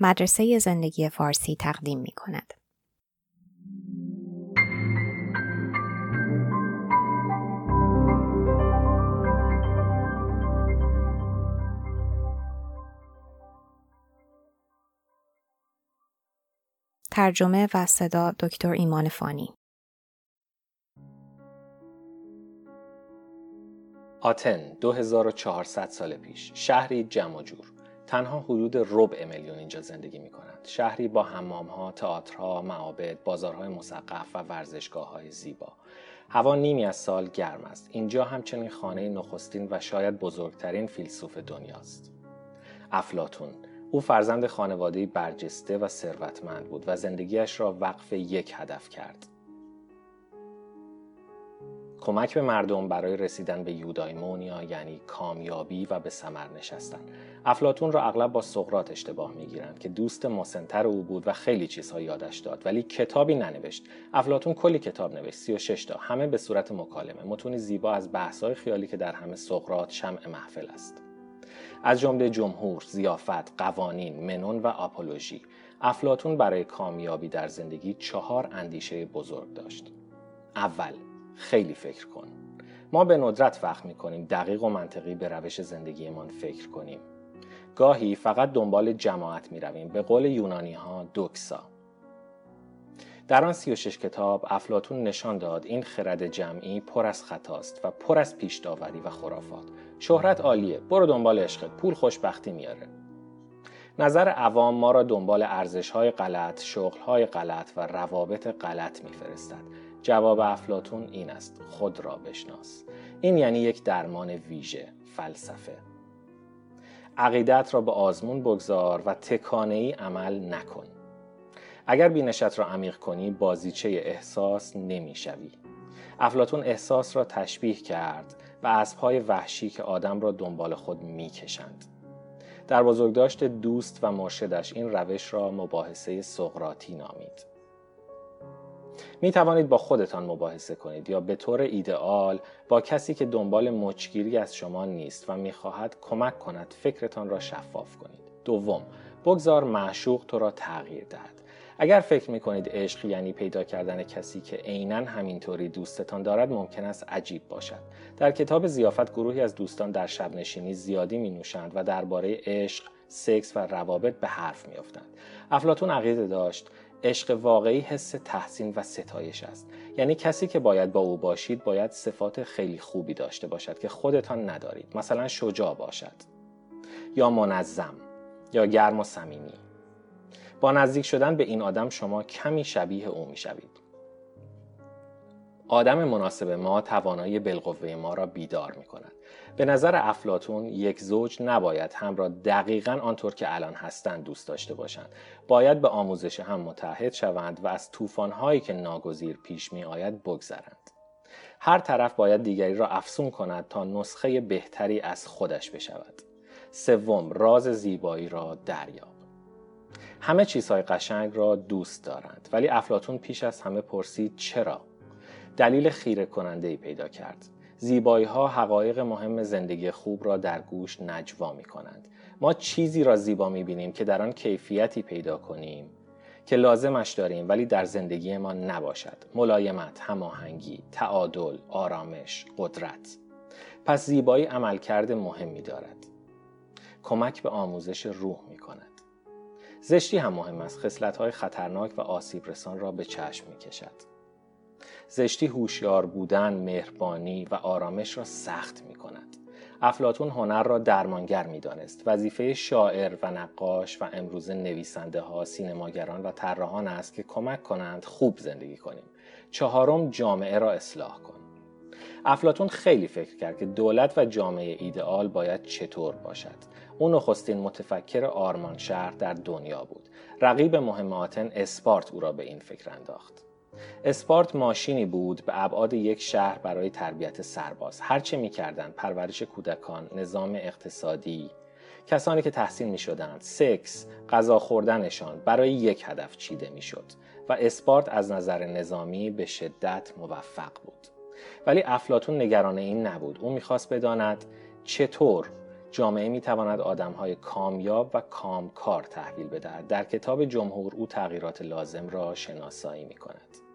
مدرسه زندگی فارسی تقدیم می کند. ترجمه و صدا دکتر ایمان فانی آتن 2400 سال پیش شهری جمع جور تنها حدود ربع میلیون اینجا زندگی می کنند. شهری با حمام ها، تئاترها، معابد، بازارهای مسقف و ورزشگاه های زیبا. هوا نیمی از سال گرم است. اینجا همچنین خانه نخستین و شاید بزرگترین فیلسوف دنیاست. افلاتون او فرزند خانواده برجسته و ثروتمند بود و زندگیش را وقف یک هدف کرد. کمک به مردم برای رسیدن به یودایمونیا یعنی کامیابی و به ثمر نشستن. افلاتون را اغلب با سقرات اشتباه می‌گیرند که دوست مسنتر او بود و خیلی چیزها یادش داد ولی کتابی ننوشت. افلاتون کلی کتاب نوشت 36 تا همه به صورت مکالمه. متونی زیبا از بحث‌های خیالی که در همه سقرات شمع محفل است. از جمله جمهور، زیافت، قوانین، منون و آپولوژی. افلاتون برای کامیابی در زندگی چهار اندیشه بزرگ داشت. اول خیلی فکر کن. ما به ندرت فهم می کنیم دقیق و منطقی به روش زندگیمان فکر کنیم. گاهی فقط دنبال جماعت می رویم به قول یونانی ها دوکسا. در آن 36 کتاب افلاتون نشان داد این خرد جمعی پر از خطاست و پر از پیش داوری و خرافات. شهرت عالیه. برو دنبال عشقت پول خوشبختی میاره. نظر عوام ما را دنبال ارزش های غلط، شغل های غلط و روابط غلط میفرستد. جواب افلاتون این است. خود را بشناس. این یعنی یک درمان ویژه فلسفه. عقیدت را به آزمون بگذار و تکانه ای عمل نکن. اگر بینشت را عمیق کنی بازیچه احساس نمی‌شوی. افلاتون احساس را تشبیه کرد و اسبهای وحشی که آدم را دنبال خود می‌کشند. در بزرگداشت دوست و مرشدش این روش را مباحثه سقراطی نامید. می توانید با خودتان مباحثه کنید یا به طور ایدئال با کسی که دنبال مچگیری از شما نیست و می‌خواهد کمک کند فکرتان را شفاف کنید. دوم، بگذار معشوق تو را تغییر دهد. اگر فکر می کنید عشق یعنی پیدا کردن کسی که عینا همینطوری دوستتان دارد ممکن است عجیب باشد. در کتاب زیافت گروهی از دوستان در شب نشینی زیادی می نوشند و درباره عشق، سکس و روابط به حرف می افتند. افلاتون عقیده داشت عشق واقعی حس تحسین و ستایش است. یعنی کسی که باید با او باشید باید صفات خیلی خوبی داشته باشد که خودتان ندارید. مثلا شجاع باشد. یا منظم. یا گرم و صمیمی. با نزدیک شدن به این آدم شما کمی شبیه او می‌شوید. آدم مناسب ما توانایی بالقوه ما را بیدار می کند. به نظر افلاتون یک زوج نباید هم را دقیقا آنطور که الان هستند دوست داشته باشند. باید به آموزش هم متحد شوند و از طوفان‌هایی که ناگزیر پیش می آید بگذرند. هر طرف باید دیگری را افسون کند تا نسخه بهتری از خودش بشود. سوم راز زیبایی را دریاب. همه چیزهای قشنگ را دوست دارند ولی افلاتون پیش از همه پرسید چرا؟ دلیل خیره کننده ای پیدا کرد. زیبایی ها حقایق مهم زندگی خوب را در گوش نجوا می کنند. ما چیزی را زیبا می بینیم که در آن کیفیتی پیدا کنیم که لازمش داریم ولی در زندگی ما نباشد. ملایمت، هماهنگی، تعادل، آرامش، قدرت. پس زیبایی عملکرد مهمی دارد. کمک به آموزش روح می کند. زشتی هم مهم است. خصلت های خطرناک و آسیب رسان را به چشم می کشد. زشتی هوشیار بودن، مهربانی و آرامش را سخت می کند. افلاتون هنر را درمانگر می دانست. وظیفه شاعر و نقاش و امروزه نویسنده ها، سینماگران و طراحان است که کمک کنند خوب زندگی کنیم. چهارم جامعه را اصلاح کن. افلاتون خیلی فکر کرد که دولت و جامعه ایدئال باید چطور باشد. او نخستین متفکر آرمان شهر در دنیا بود. رقیب مهم آتن اسپارت او را به این فکر انداخت. اسپارت ماشینی بود به ابعاد یک شهر برای تربیت سرباز. هرچه می‌کردند پرورش کودکان نظام اقتصادی کسانی که تحصیل می شدند سکس غذا خوردنشان برای یک هدف چیده می شد و اسپارت از نظر نظامی به شدت موفق بود. ولی افلاتون نگران این نبود. او می‌خواست بداند چطور جامعه می تواند آدمهای کامیاب و کامکار تحویل بدهد. در کتاب جمهور او تغییرات لازم را شناسایی می کند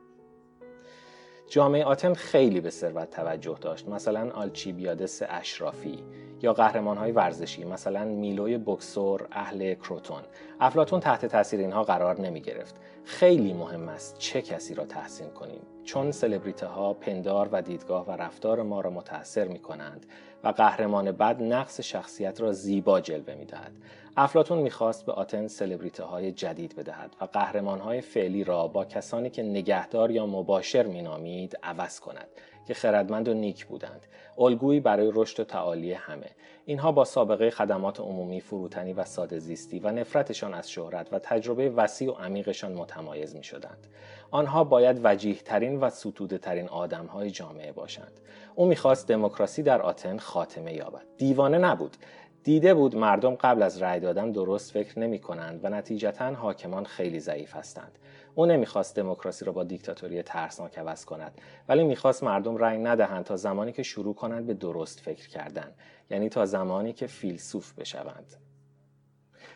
جامعه آتن خیلی به ثروت توجه داشت. مثلا آلچیبیادس اشرافی یا قهرمان های ورزشی مثلا میلوی بکسور اهل کروتون. افلاتون تحت تاثیر اینها قرار نمی گرفت خیلی مهم است چه کسی را تحسین کنیم. چون سلبریته ها پندار و دیدگاه و رفتار ما را متاثر می کنند و قهرمان بد نقص شخصیت را زیبا جلوه می دهد. افلاتون می‌خواست به آتن سلبریته های جدید بدهد و قهرمان های فعلی را با کسانی که نگهدار یا مباشر مینامید عوض کند که خردمند و نیک بودند الگویی برای رشد و تعالی همه اینها با سابقه خدمات عمومی فروتنی و ساده زیستی و نفرتشان از شهرت و تجربه وسیع و عمیقشان متمایز می شدند. آنها باید وجیه ترین و ستوده ترین آدم های جامعه باشند. او می‌خواست دموکراسی در آتن خاتمه یابد. دیوانه نبود. دیده بود مردم قبل از رأی دادن درست فکر نمی کنند و نتیجتا حاکمان خیلی ضعیف هستند. او نمی‌خواست دموکراسی را با دیکتاتوری ترسناک عوض کند ولی می‌خواست مردم رأی ندهند تا زمانی که شروع کنند به درست فکر کردن یعنی تا زمانی که فیلسوف بشوند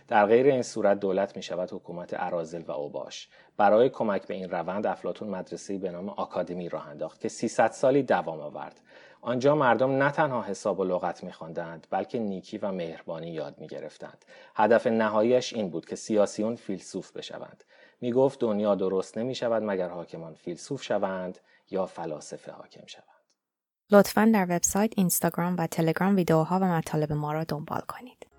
در غیر این صورت دولت می شود حکومت ارازل و اوباش برای کمک به این روند افلاتون مدرسه به نام آکادمی راه انداخت که 300 سالی دوام آورد آنجا مردم نه تنها حساب و لغت میخواندند بلکه نیکی و مهربانی یاد می‌گرفتند هدف نهاییش این بود که سیاسیون فیلسوف بشوند می گفت دنیا درست نمی شود مگر حاکمان فیلسوف شوند یا فلاسفه حاکم شوند. لطفا در وبسایت، اینستاگرام و تلگرام ویدیوها و مطالب ما را دنبال کنید.